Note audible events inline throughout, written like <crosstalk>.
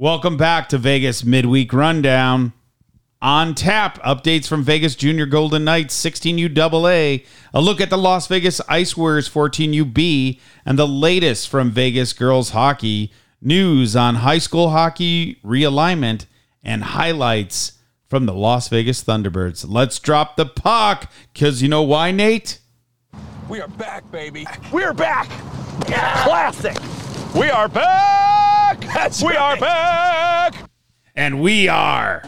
Welcome back to Vegas Midweek Rundown. On tap, updates from Vegas Junior Golden Knights 16U AA, a look at the Las Vegas Ice Warriors 14UB, and the latest from Vegas girls hockey, news on high school hockey realignment, and highlights from the Las Vegas Thunderbirds. Let's drop the puck, because you know why, Nate? We are back, baby. We are back. Classic. We are back. That's we are back. And we are.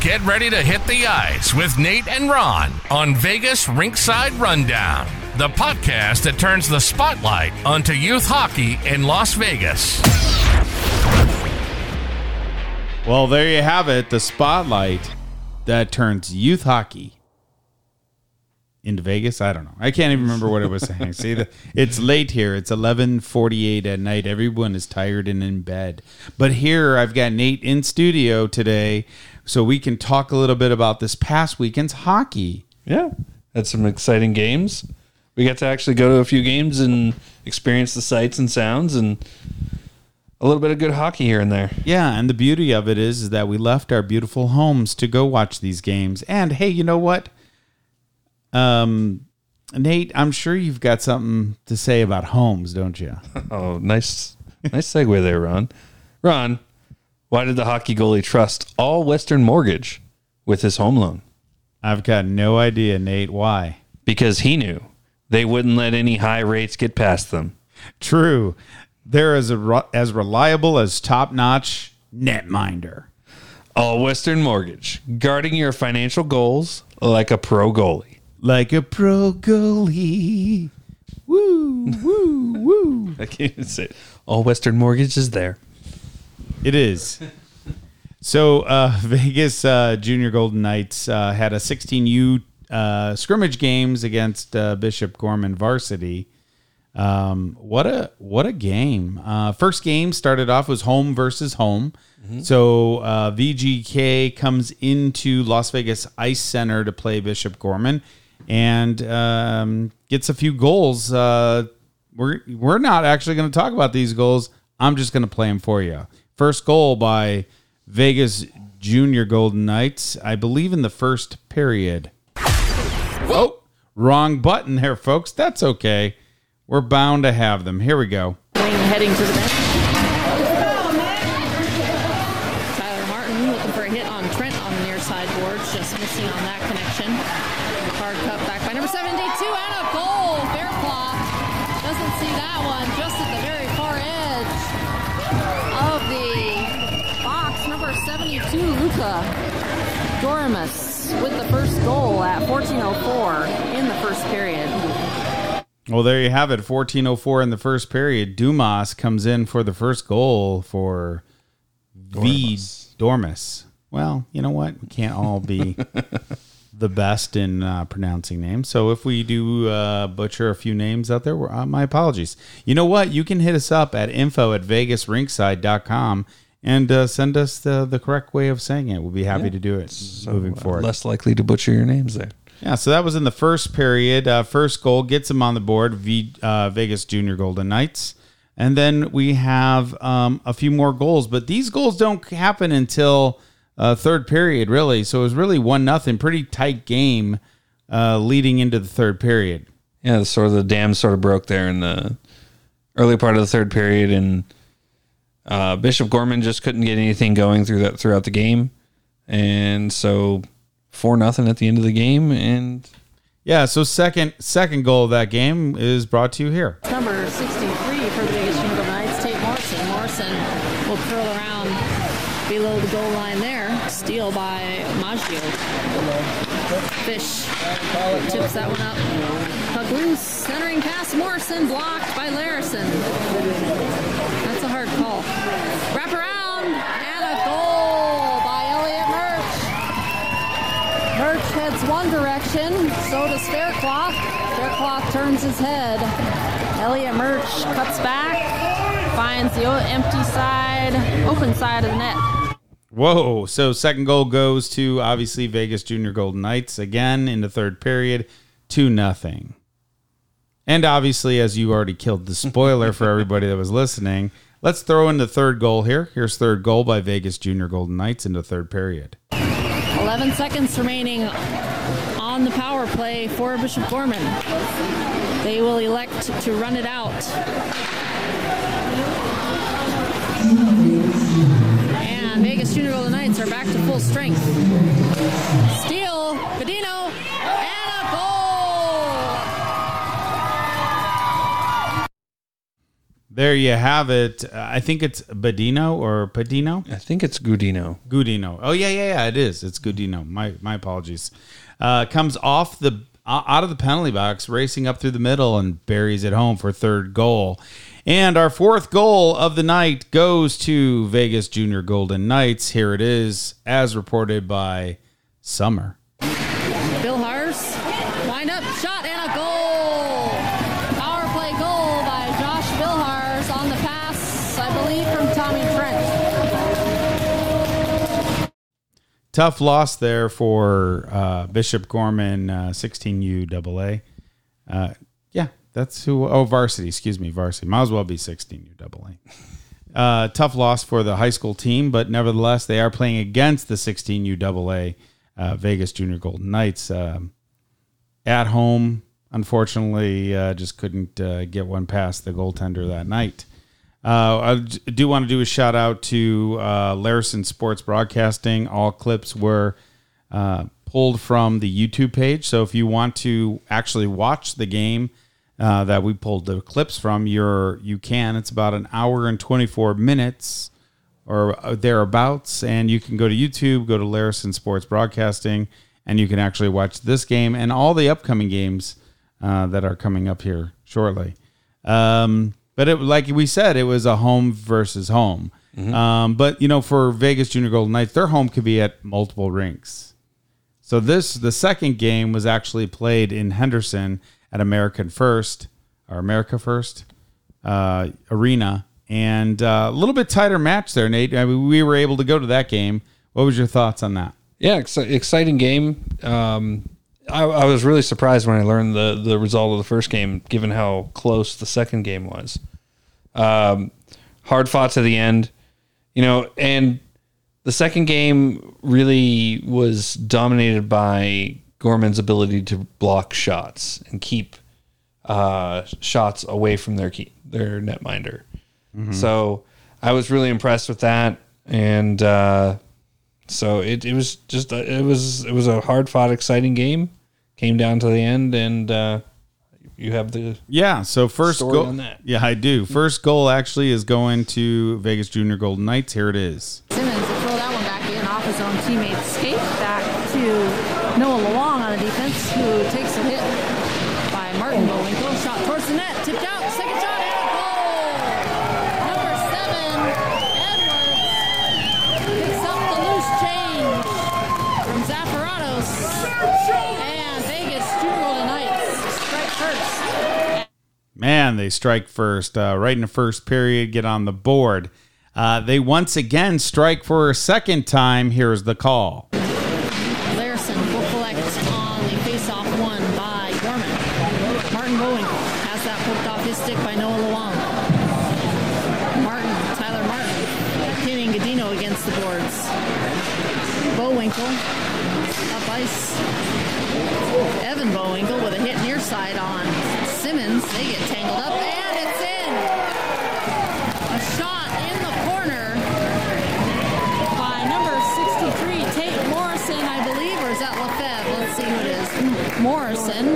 Get ready to hit the ice with Nate and Ron on Vegas Rinkside Rundown, the podcast that turns the spotlight onto youth hockey in Las Vegas. Well, there you have it, the spotlight that turns youth hockey into Vegas. I don't know. I can't even remember what it was saying. See, the, it's late here. It's eleven forty-eight at night. Everyone is tired and in bed. But here, I've got Nate in studio today, so we can talk a little bit about this past weekend's hockey. Yeah, had some exciting games. We got to actually go to a few games and experience the sights and sounds and a little bit of good hockey here and there. Yeah, and the beauty of it is, is that we left our beautiful homes to go watch these games. And hey, you know what? Um, Nate, I'm sure you've got something to say about homes, don't you? <laughs> Oh, nice, nice segue there, Ron. Ron, why did the hockey goalie trust all Western Mortgage with his home loan? I've got no idea, Nate. Why? Because he knew they wouldn't let any high rates get past them. True. They're as a, as reliable as top-notch netminder. All Western Mortgage, guarding your financial goals like a pro goalie. Like a pro goalie. Woo, woo, woo. I can't even say it. All Western Mortgage is there. It is. So uh, <laughs> Vegas uh, Junior Golden Knights uh, had a 16U uh, scrimmage games against uh, Bishop Gorman Varsity. Um, what a what a game! Uh, first game started off was home versus home. So uh, VGK comes into Las Vegas Ice Center to play Bishop Gorman and um, gets a few goals. Uh, we're we're not actually going to talk about these goals. I'm just going to play them for you. First goal by Vegas Junior Golden Knights, I believe in the first period. Oh, wrong button there, folks. That's okay. We're bound to have them. Here we go. Heading to the. See that one, just at the very far edge of the box. Number 72, Luca Dormus with the first goal at 14:04 in the first period. Well, there you have it. 1404 in the first period. Dumas comes in for the first goal for V Dormus. Well, you know what? We can't all be <laughs> the best in uh, pronouncing names. So if we do uh, butcher a few names out there, we're- uh, my apologies. You know what? You can hit us up at info at vegasrinkside.com and uh, send us the, the correct way of saying it. We'll be happy to do it moving forward. Less likely to butcher your names there. Yeah, so that was in the first period. Uh, first goal gets him on the board, v, uh, Vegas Junior Golden Knights. And then we have um, a few more goals, but these goals don't happen until uh, third period, really. So it was really one nothing, pretty tight game uh, leading into the third period. Yeah, the sort of the dam sort of broke there in the early part of the third period, and uh, Bishop Gorman just couldn't get anything going through that throughout the game, and so four nothing at the end of the game, and Yeah, so second second goal of that game is brought to you here. Number 63 for the Vegas Junior Knights, Tate Morrison. Morrison will curl around below the goal line there. Steal by Maggio. Fish tips that one up. Puck loose, centering pass. Morrison blocked by Larison. That's a hard call. Wrap around and a goal by Elliot Murch. Murch heads one direction, so does Faircloth. Faircloth turns his head. Elliot Murch cuts back, finds the empty side, open side of the net. Whoa. So second goal goes to obviously Vegas Junior Golden Knights again in the third period, 2 nothing. And obviously, as you already killed the spoiler for everybody that was listening, let's throw in the third goal here. Here's third goal by Vegas Junior Golden Knights in the third period. 11 seconds remaining on the power play for Bishop Gorman. They will elect to run it out. Back to full strength. Steal, Godino, and a goal! There you have it. Uh, I think it's Badino or Padino. I think it's Gudino. Gudino. Oh yeah, yeah, yeah. It is. It's Gudino. My my apologies. Uh, comes off the uh, out of the penalty box, racing up through the middle and buries it home for third goal. And our fourth goal of the night goes to Vegas Junior Golden Knights. Here it is, as reported by Summer. Bill Hars, wind up, shot, and a goal. Power play goal by Josh Billhars on the pass, I believe, from Tommy Trent. Tough loss there for uh, Bishop Gorman, uh, 16U AA. Uh, that's who. Oh, varsity. Excuse me, varsity. Might as well be 16U AA. Uh, tough loss for the high school team, but nevertheless, they are playing against the 16U AA uh, Vegas Junior Golden Knights um, at home. Unfortunately, uh, just couldn't uh, get one past the goaltender that night. Uh, I do want to do a shout out to uh, Larison Sports Broadcasting. All clips were uh, pulled from the YouTube page. So if you want to actually watch the game uh, that we pulled the clips from, you're you can. It's about an hour and 24 minutes or thereabouts, and you can go to YouTube, go to Larison Sports Broadcasting, and you can actually watch this game and all the upcoming games uh, that are coming up here shortly. Um, but it, like we said, it was a home versus home. Um, but you know, for Vegas Junior Golden Knights, their home could be at multiple rinks. So this, the second game, was actually played in Henderson at American First or America First uh, Arena, and uh, a little bit tighter match there, Nate. I mean, we were able to go to that game. What was your thoughts on that? Yeah, ex- exciting game. Um, I, I was really surprised when I learned the the result of the first game, given how close the second game was. Um, hard fought to the end, you know, and the second game really was dominated by Gorman's ability to block shots and keep uh, shots away from their key, their netminder. So I was really impressed with that, and uh, so it, it was just a, it was it was a hard fought, exciting game. Came down to the end, and uh, you have the Yeah, so first Story goal. on that. Yeah, I do. First goal actually is going to Vegas Junior Golden Knights. Here it is. Simmons will throw that one back in off his own teammate Man, they strike first, uh, right in the first period, get on the board. Uh, they once again strike for a second time. Here's the call. Larson will collect on the face-off one by Gorman. Martin Bowinkle has that poked off his stick by Noah Luong. Martin, Tyler Martin, pinning Godino against the boards. Bowinkle up ice. Evan Bowinkle with a hit near side on Simmons. They get tangled up and it's in. A shot in the corner by number 63, Tate Morrison, I believe, or is that Lefebvre? Let's see who it is. Morrison.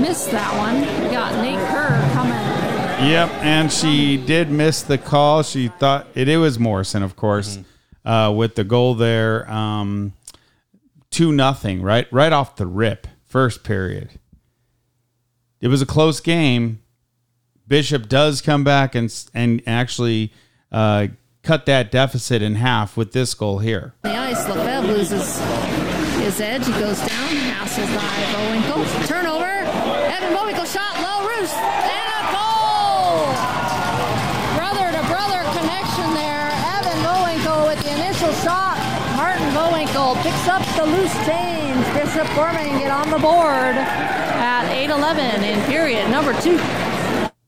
Missed that one. We got Nate Kerr coming. Yep, and she did miss the call. She thought it, it was Morrison, of course, uh, with the goal there. Um, two nothing, right, right off the rip, first period. It was a close game. Bishop does come back and and actually uh, cut that deficit in half with this goal here. The ice, Lefebvre loses his edge. He goes down, hassles by Bowinkle. Turnover. Evan Bowinkle shot low, roost, and a goal! Brother to brother connection there. Evan Bowinkle with the initial shot. Martin Bowinkle picks up the loose change. Bishop Gorman get on the board at 8-11 in period number two.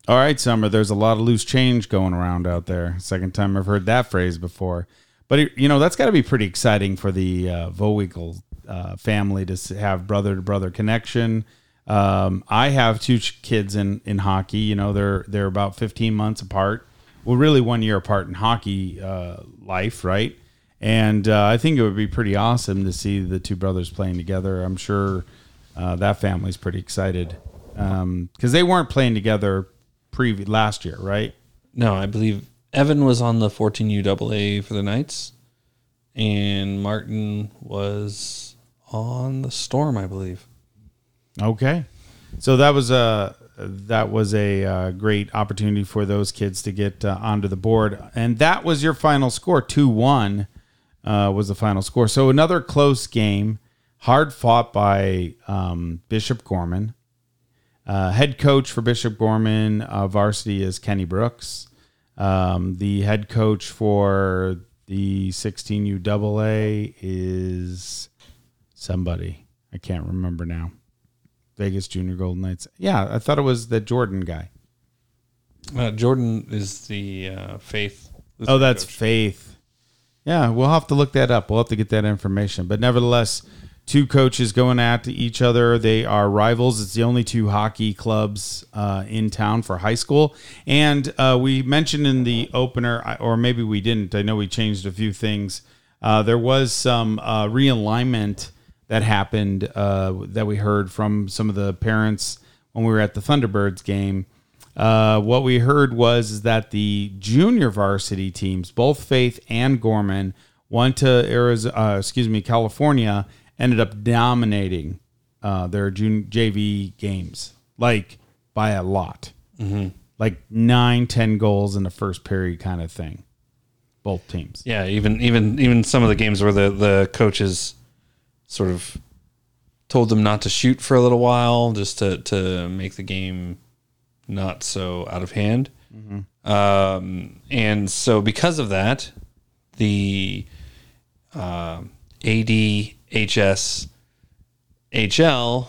All right, Summer. There's a lot of loose change going around out there. Second time I've heard that phrase before. But you know that's got to be pretty exciting for the uh, uh, family to have brother to brother connection. Um, I have two kids in, in hockey. You know they're they're about 15 months apart. Well, really one year apart in hockey uh, life, right? And uh, I think it would be pretty awesome to see the two brothers playing together. I'm sure uh, that family's pretty excited because they weren't playing together pre last year, right? No, I believe Evan was on the 14 UAA for the Knights, and Martin was on the Storm, I believe. Okay, so that was a that was a uh, great opportunity for those kids to get uh, onto the board, and that was your final score. Two one uh, was the final score. So another close game, hard fought by um, Bishop Gorman. Uh, head coach for Bishop Gorman uh, varsity is Kenny Brooks. Um, the head coach for the 16 UAA is somebody I can't remember now. Vegas Junior Golden Knights. Yeah, I thought it was the Jordan guy. Uh, Jordan is the uh, Faith. Oh, that's Faith. Yeah, we'll have to look that up. We'll have to get that information. But nevertheless, two coaches going at each other. They are rivals. It's the only two hockey clubs uh, in town for high school. And uh, we mentioned in the opener, or maybe we didn't. I know we changed a few things. Uh, there was some uh, realignment that happened uh, that we heard from some of the parents when we were at the Thunderbirds game. Uh, what we heard was that the junior varsity teams, both Faith and Gorman, went to Arizona, uh, excuse me, California, ended up dominating uh, their jun- JV games, like by a lot, mm-hmm. like nine, ten goals in the first period, kind of thing. Both teams. Yeah, even even even some of the games where the the coaches sort of told them not to shoot for a little while, just to to make the game not so out of hand. Um, and so because of that, the uh, ADHS <laughs> HL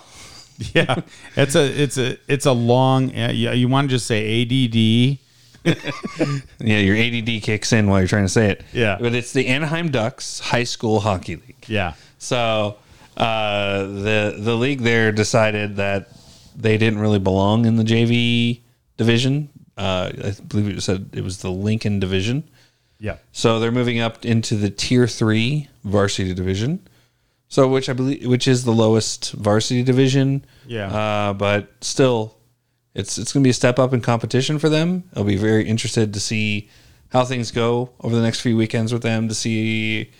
Yeah, it's a it's a it's a long. Yeah, you want to just say ADD. <laughs> Yeah, your ADD kicks in while you're trying to say it. Yeah. But it's the Anaheim Ducks High School Hockey League. Yeah, So uh, the the league there decided that they didn't really belong in the JV division. Uh, I believe it said it was the Lincoln division. yeah. So they're moving up into the tier three varsity division. So which I believe which is the lowest varsity division. Yeah. Uh, but still, it's it's going to be a step up in competition for them. I'll be very interested to see how things go over the next few weekends with them to see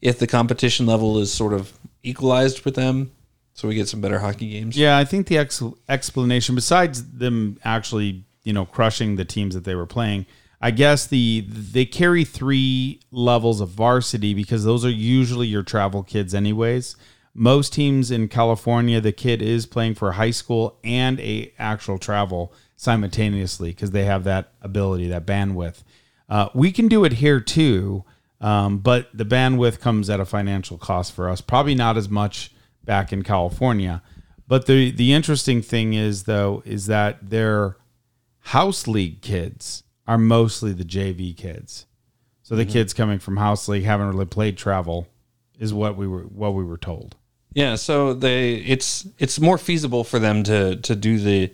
if the competition level is sort of equalized with them, so we get some better hockey games. Yeah, I think the ex- explanation, besides them actually, you know, crushing the teams that they were playing, I guess the they carry three levels of varsity because those are usually your travel kids, anyways. Most teams in California, the kid is playing for high school and a actual travel simultaneously because they have that ability, that bandwidth. Uh, we can do it here too, um, but the bandwidth comes at a financial cost for us. Probably not as much back in California. But the the interesting thing is though is that their house league kids are mostly the JV kids. So the mm-hmm. kids coming from house league haven't really played travel, is what we were what we were told. Yeah, so they it's it's more feasible for them to to do the,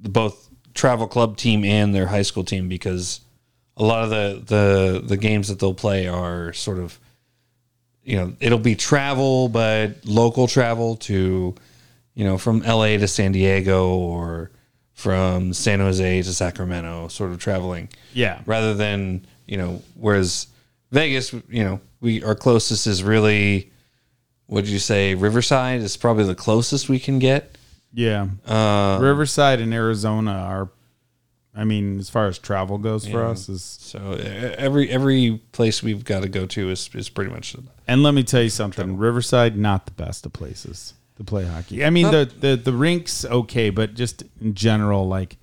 the both travel club team and their high school team because a lot of the the the games that they'll play are sort of you know it'll be travel but local travel to you know from LA to San Diego or from San Jose to Sacramento sort of traveling Yeah. rather than you know whereas Vegas you know we our closest is really what did you say Riverside is probably the closest we can get Yeah. uh, Riverside and Arizona are I mean, as far as travel goes for us is so every every place we've got to go to is is pretty much And let me tell you something, Riverside not the best of places to play hockey. I mean the, the the rinks okay, but just in general, like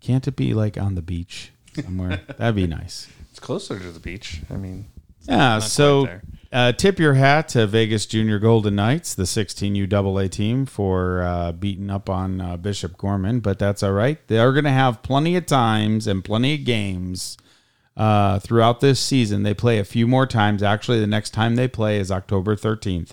can't it be like on the beach somewhere? <laughs> That'd be nice. it's closer to the beach I mean Yeah, Not so quite there. Uh, tip your hat to Vegas Junior Golden Knights, the 16U AA team, for uh, beating up on uh, Bishop Gorman, but that's all right. They are going to have plenty of times and plenty of games uh, throughout this season. They play a few more times. Actually, the next time they play is October 13th.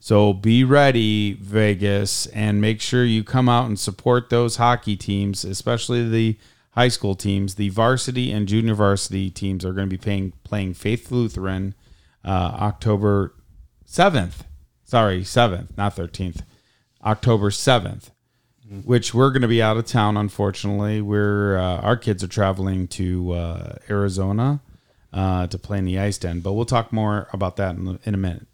So be ready, Vegas, and make sure you come out and support those hockey teams, especially the high school teams. The varsity and junior varsity teams are going to be paying, playing Faith Lutheran uh, October 7th. Sorry, 7th, not 13th. October 7th, which we're going to be out of town, unfortunately. We're, uh, our kids are traveling to uh, Arizona uh, to play in the Ice Den, but we'll talk more about that in, in a minute.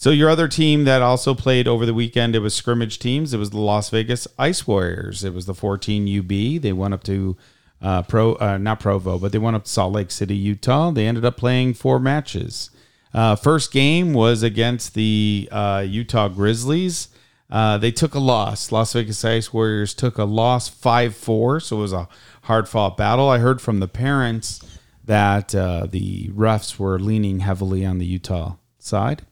So your other team that also played over the weekend, it was scrimmage teams. It was the Las Vegas Ice Warriors. It was the 14 UB. They went up to uh, Pro, uh, not Provo, but they went up to Salt Lake City, Utah. They ended up playing four matches. Uh, first game was against the uh, Utah Grizzlies. Uh, they took a loss. Las Vegas Ice Warriors took a loss 5 4, so it was a hard fought battle. I heard from the parents that uh, the refs were leaning heavily on the Utah side.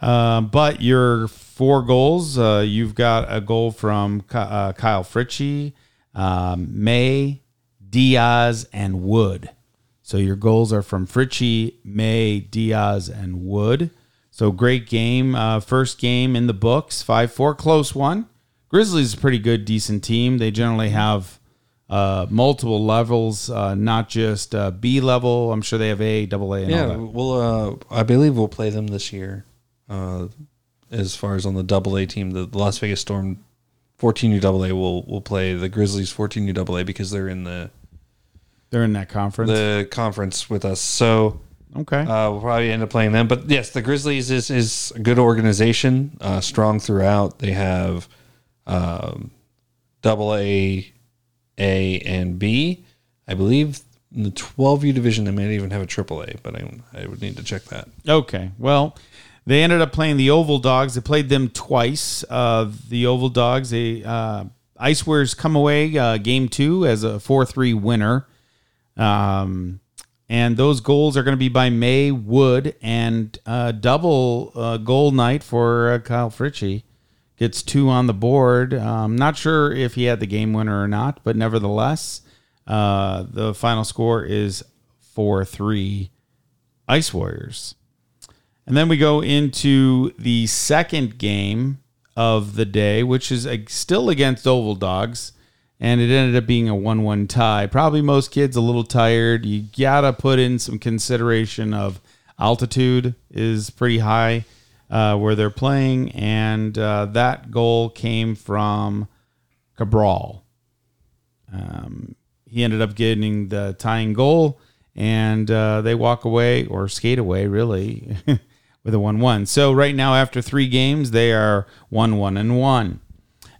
Um, but your four goals, uh, you've got a goal from Ky- uh, Kyle Fritchie, um, May, Diaz, and Wood. So your goals are from Fritchie, May, Diaz, and Wood. So great game. Uh, first game in the books, 5 4, close one. Grizzlies is a pretty good, decent team. They generally have uh, multiple levels, uh, not just uh, B level. I'm sure they have A, double A, and all Yeah, we'll. Uh, I believe we'll play them this year. Uh, as far as on the Double A team, the Las Vegas Storm, fourteen U Double A will will play the Grizzlies fourteen U Double A because they're in the They're in that conference. the conference with us. So okay. uh, we'll probably end up playing them. But yes, the Grizzlies is is a good organization, uh, strong throughout. They have um, Double A, A, and B. I believe in the twelve U division they may even have a Triple A, but I I would need to check that. Okay. Well, they ended up playing the Oval Dogs. They played them twice. Uh, the Oval Dogs, they uh, Ice Warriors come away uh, game two as a four three winner. Um, and those goals are going to be by May Wood and uh, double uh, goal night for uh, Kyle Fritchie. Gets two on the board. I'm not sure if he had the game winner or not, but nevertheless, uh, the final score is 4 3 Ice Warriors. And then we go into the second game of the day, which is still against Oval Dogs. And it ended up being a 1 1 tie. Probably most kids a little tired. You got to put in some consideration of altitude is pretty high uh, where they're playing. And uh, that goal came from Cabral. Um, he ended up getting the tying goal, and uh, they walk away or skate away, really, <laughs> with a 1 1. So, right now, after three games, they are 1 1 and 1.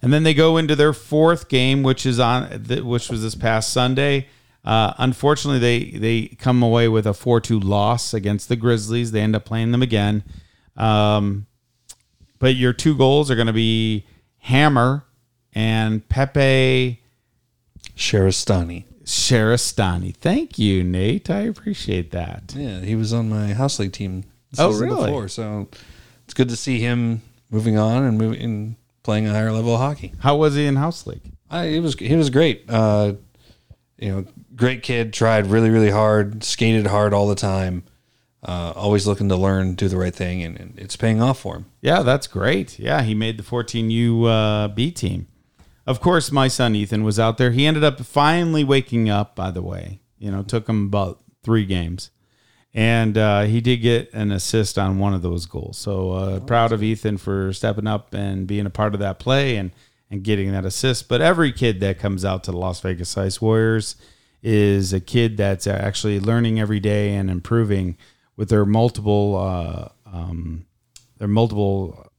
And then they go into their fourth game, which is on, which was this past Sunday. Uh, unfortunately, they they come away with a four two loss against the Grizzlies. They end up playing them again. Um, but your two goals are going to be Hammer and Pepe Sharistani. Sheristani. Thank you, Nate. I appreciate that. Yeah, he was on my house league team. Oh, really? Before, so it's good to see him moving on and moving playing a higher level of hockey. How was he in house league? I, it was he was great. Uh, you know, great kid. Tried really really hard. Skated hard all the time. Uh, always looking to learn, do the right thing, and, and it's paying off for him. Yeah, that's great. Yeah, he made the 14U uh, B team. Of course, my son Ethan was out there. He ended up finally waking up, by the way. You know, took him about three games. And uh, he did get an assist on one of those goals. So uh, proud of Ethan for stepping up and being a part of that play and, and getting that assist. But every kid that comes out to the Las Vegas Ice Warriors is a kid that's actually learning every day and improving with their multiple uh, um, their multiple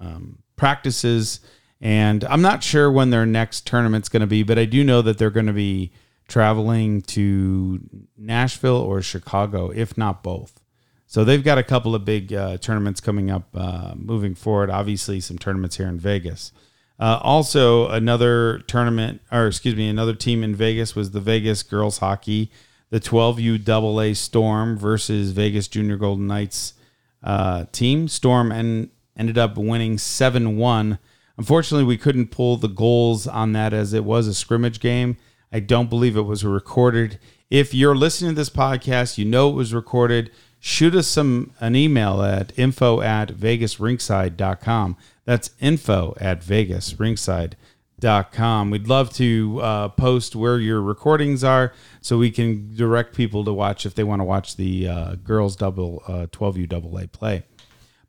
um, practices. And I'm not sure when their next tournament's going to be, but I do know that they're going to be traveling to Nashville or Chicago, if not both. So they've got a couple of big uh, tournaments coming up uh, moving forward. Obviously, some tournaments here in Vegas. Uh, also, another tournament, or excuse me, another team in Vegas was the Vegas girls hockey. the 12U AA Storm versus Vegas Junior Golden Knights uh, team. Storm and ended up winning 7 1. Unfortunately, we couldn't pull the goals on that as it was a scrimmage game. I don't believe it was recorded. If you're listening to this podcast, you know it was recorded. Shoot us some an email at info at vegasrinkside.com. That's info at vegasrinkside.com. We'd love to uh, post where your recordings are so we can direct people to watch if they want to watch the uh, girls double uh, 12U double A play.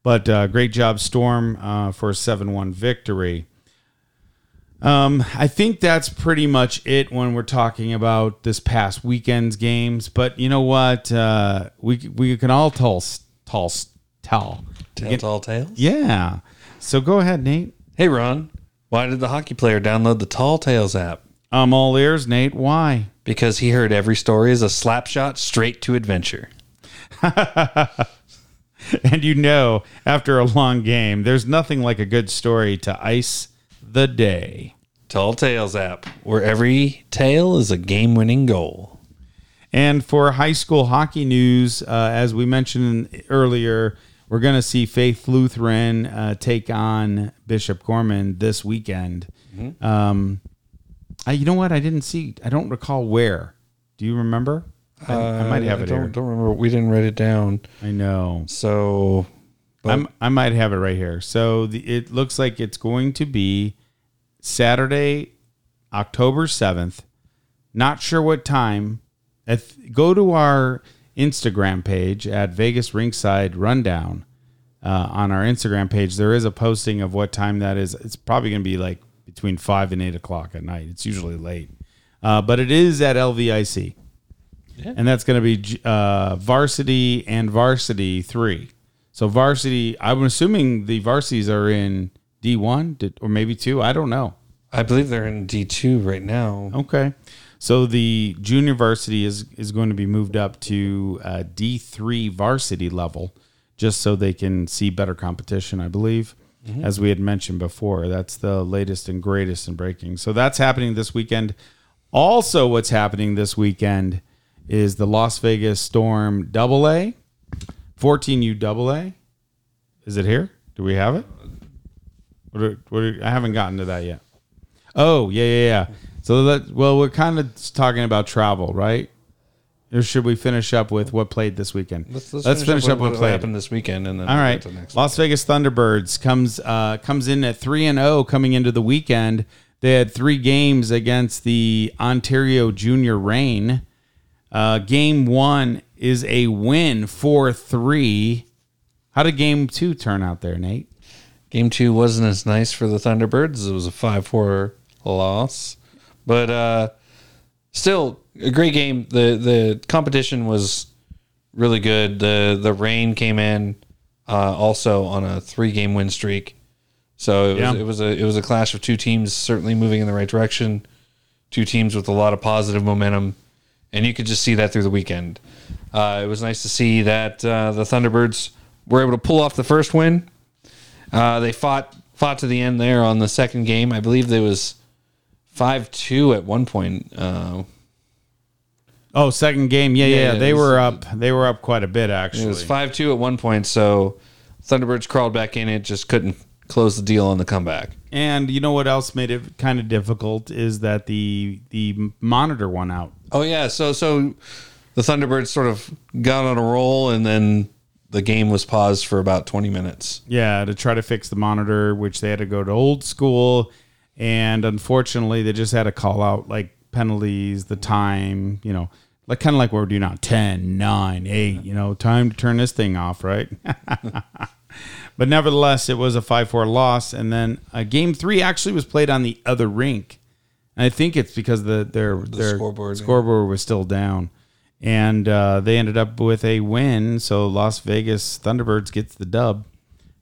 But uh, great job, Storm, uh, for a 7 1 victory. Um, I think that's pretty much it when we're talking about this past weekend's games. But you know what? Uh, we we can all tell tell tell. Tell tall tales. Yeah. So go ahead, Nate. Hey, Ron. Why did the hockey player download the Tall Tales app? I'm all ears, Nate. Why? Because he heard every story is a slap shot straight to adventure. <laughs> And you know, after a long game, there's nothing like a good story to ice the day. Tall Tales app, where every tale is a game winning goal. And for high school hockey news, uh, as we mentioned earlier, we're going to see Faith Lutheran uh, take on Bishop Gorman this weekend. Um, I, you know what? I didn't see. I don't recall where. Do you remember? I, I might have Uh, I it don't, here. don't remember. We didn't write it down. I know. So, but I'm, I might have it right here. So the, it looks like it's going to be Saturday, October 7th. Not sure what time. Go to our Instagram page at Vegas Rinkside Rundown. Uh, on our Instagram page, there is a posting of what time that is. It's probably going to be like between 5 and 8 o'clock at night. It's usually late. Uh, but it is at LVIC. And that's going to be uh, varsity and varsity three. So varsity, I'm assuming the varsities are in D1 or maybe two. I don't know. I believe they're in D two right now. Okay. So the junior varsity is is going to be moved up to uh, D3 varsity level, just so they can see better competition. I believe, as we had mentioned before, that's the latest and greatest in breaking. So that's happening this weekend. Also, what's happening this weekend is the Las Vegas Storm Double A, 14U Double A. Is it here? Do we have it? What are, what are, I haven't gotten to that yet. Oh yeah, yeah, yeah. So that well, we're kind of talking about travel, right? Or should we finish up with what played this weekend? Let's, let's, finish, up, with what played. happened this weekend, and then All we'll right, get to next Las Vegas Thunderbirds comes uh, comes in at three and zero coming into the weekend. They had three games against the Ontario Junior Reign. Uh, game one is a win, four three. How did game two turn out there, Nate? Game two wasn't as nice for the Thunderbirds. It was a 5 4 loss. But uh, still, a great game. The the competition was really good. The the Reign came in uh, also on a three game win streak. So it was, Yeah. it was a it was a clash of two teams certainly moving in the right direction. Two teams with a lot of positive momentum, and you could just see that through the weekend. Uh, it was nice to see that uh, the Thunderbirds were able to pull off the first win. Uh, they fought fought to the end there on the second game. I believe there was five two at one point. Uh, Oh, second game, yeah, Yeah, yeah. they was- were up. They were up quite a bit actually. it was five two at one point. So Thunderbirds crawled back in. It just couldn't close the deal on the comeback. And you know what else made it kind of difficult is that the the monitor went out. Oh yeah, so so the Thunderbirds sort of got on a roll, and then the game was paused for about twenty minutes. Yeah, to try to fix the monitor, which they had to go to old school, and unfortunately, they just had to call out like penalties, the time, you know, like kind of like what we're doing now 10, 9, 8, you know, time to turn this thing off, right? <laughs> but nevertheless, it was a 5 4 loss. And then uh, game three actually was played on the other rink. And I think it's because the their their scoreboard, scoreboard was still down. And uh, they ended up with a win. So Las Vegas Thunderbirds gets the dub.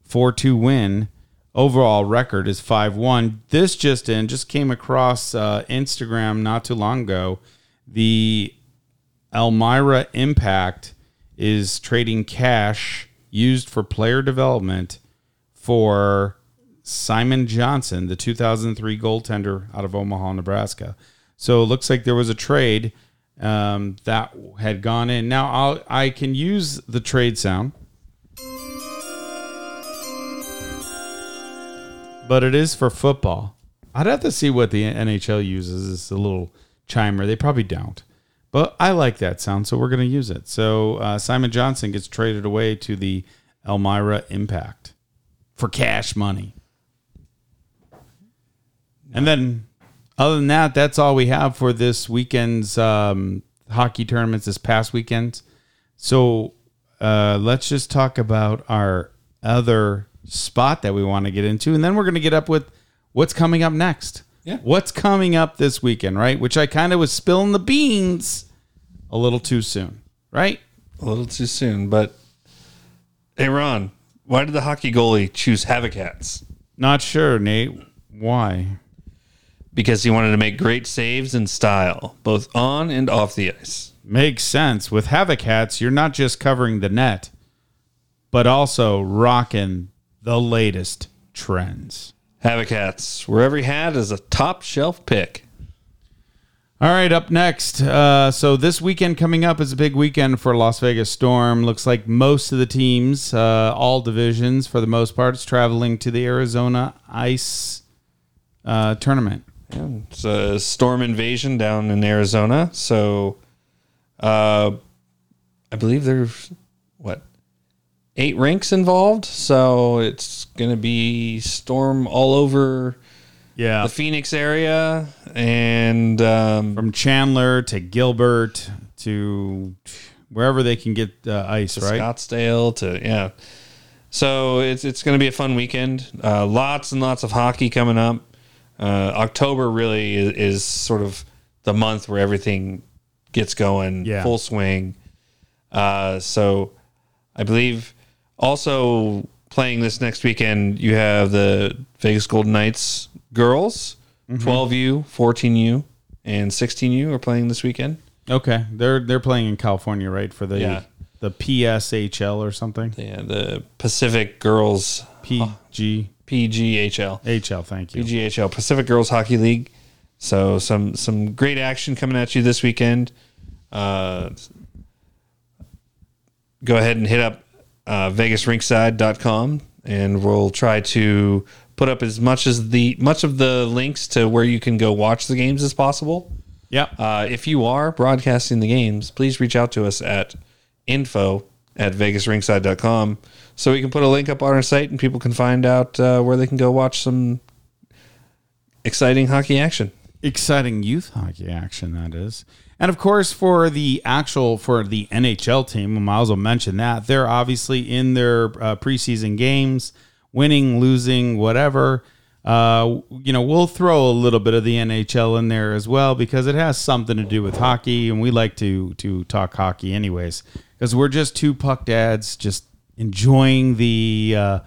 4 2 win. Overall record is 5 1. This just in, just came across uh, Instagram not too long ago. The Elmira Impact is trading cash used for player development for Simon Johnson, the 2003 goaltender out of Omaha, Nebraska. So it looks like there was a trade. Um, that had gone in. Now I'll I can use the trade sound, but it is for football. I'd have to see what the NHL uses. It's a little chimer. They probably don't, but I like that sound, so we're going to use it. So uh, Simon Johnson gets traded away to the Elmira Impact for cash money. And then, other than that, that's all we have for this weekend's um, hockey tournaments. This past weekend, so uh, let's just talk about our other spot that we want to get into, and then we're going to get up with what's coming up next. Yeah. what's coming up this weekend, right? Which I kind of was spilling the beans a little too soon, right? A little too soon, but hey, Ron, why did the hockey goalie choose Havoc hats? Not sure, Nate. Why? Because he wanted to make great saves in style, both on and off the ice. Makes sense. With Havoc hats, you're not just covering the net, but also rocking the latest trends. Havoc hats, where every hat is a top shelf pick. All right, up next. Uh, so this weekend coming up is a big weekend for Las Vegas Storm. Looks like most of the teams, uh, all divisions for the most part, is traveling to the Arizona Ice uh, tournament. Yeah, it's a storm invasion down in Arizona. So, uh, I believe there's what eight rinks involved. So it's gonna be storm all over Yeah, the Phoenix area, and um, from Chandler to Gilbert to wherever they can get uh, ice, to right? Scottsdale to yeah. So it's it's going to be a fun weekend. Uh, lots and lots of hockey coming up. Uh, October really is, is sort of the month where everything gets going Yeah. full swing. Uh, so I believe also playing this next weekend you have the Vegas Golden Knights girls, Mm-hmm. 12U, 14U, and 16U are playing this weekend. Okay, they're they're playing in California, right? For the Yeah. the PSHL or something. Yeah, the Pacific Girls PG PGHL. HL. Thank you. PGHL Pacific Girls Hockey League. So some some great action coming at you this weekend. Uh, go ahead and hit up uh, VegasRinkside.com and we'll try to put up as much as the much of the links to where you can go watch the games as possible. Yep. Uh, if you are broadcasting the games, please reach out to us at info at vegasrinkside.com so we can put a link up on our site and people can find out uh, where they can go watch some exciting hockey action. exciting youth hockey action that is. And of course for the actual for the nhl team we might as well mention that. They're obviously in their uh, preseason games winning losing whatever. Uh, you know we'll throw a little bit of the nhl in there as well because it has something to do with hockey and we like to to talk hockey anyways because we're just two puck dads just enjoying the uh,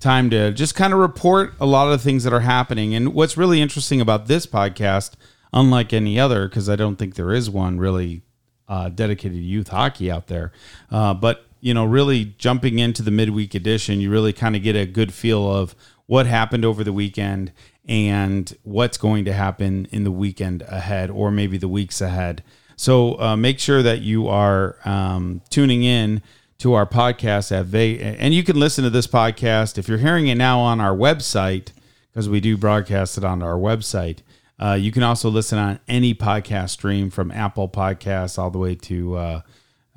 time to just kind of report a lot of the things that are happening. And what's really interesting about this podcast, unlike any other, because I don't think there is one really uh, dedicated to youth hockey out there, uh, but you know, really jumping into the midweek edition, you really kind of get a good feel of what happened over the weekend and what's going to happen in the weekend ahead, or maybe the weeks ahead. So uh, make sure that you are um, tuning in to our podcast at Ve- and you can listen to this podcast if you're hearing it now on our website because we do broadcast it on our website. Uh, you can also listen on any podcast stream from Apple Podcasts all the way to uh,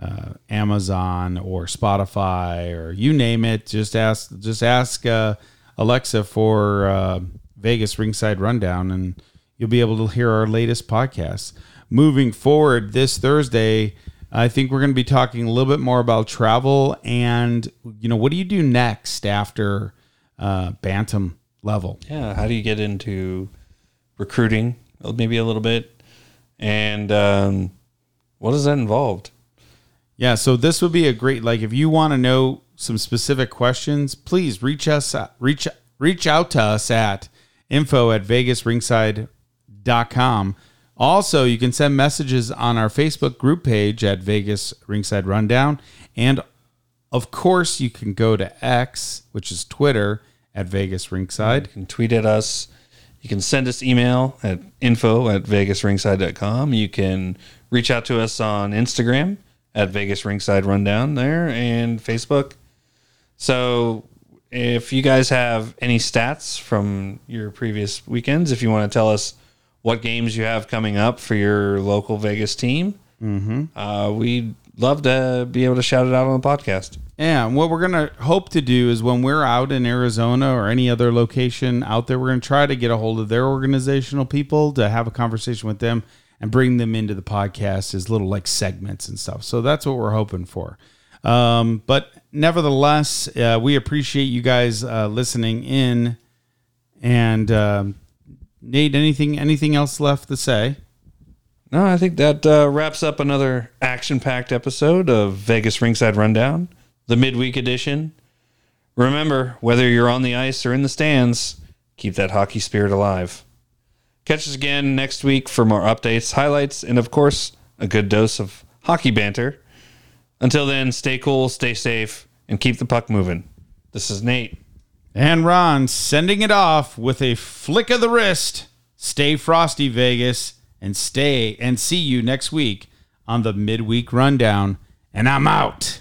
uh, Amazon or Spotify or you name it. Just ask, just ask uh, Alexa for uh, Vegas Rinkside Rundown, and you'll be able to hear our latest podcasts. Moving forward, this Thursday, I think we're going to be talking a little bit more about travel and you know what do you do next after uh, bantam level. Yeah, how do you get into recruiting maybe a little bit? And um, what is that involved? Yeah, so this would be a great like if you want to know some specific questions, please reach us reach reach out to us at info at vegasrinkside.com. Also, you can send messages on our Facebook group page at Vegas Rinkside Rundown. And of course, you can go to X, which is Twitter, at Vegas Rinkside. You can tweet at us. You can send us email at info at vegasrinkside.com. You can reach out to us on Instagram at Vegas Rinkside Rundown there and Facebook. So if you guys have any stats from your previous weekends, if you want to tell us what games you have coming up for your local Vegas team, mm-hmm. uh, we'd love to be able to shout it out on the podcast. Yeah, and what we're going to hope to do is when we're out in Arizona or any other location out there, we're going to try to get a hold of their organizational people to have a conversation with them and bring them into the podcast as little like segments and stuff. So that's what we're hoping for. Um, but nevertheless, uh, we appreciate you guys uh, listening in. And um, Nate, anything anything else left to say? No, I think that uh, wraps up another action-packed episode of Vegas Rinkside Rundown, the midweek edition. Remember, whether you're on the ice or in the stands, keep that hockey spirit alive. Catch us again next week for more updates, highlights, and of course, a good dose of hockey banter. Until then, stay cool, stay safe, and keep the puck moving. This is Nate. And Ron sending it off with a flick of the wrist. Stay frosty, Vegas, and stay and see you next week on the midweek rundown. And I'm out.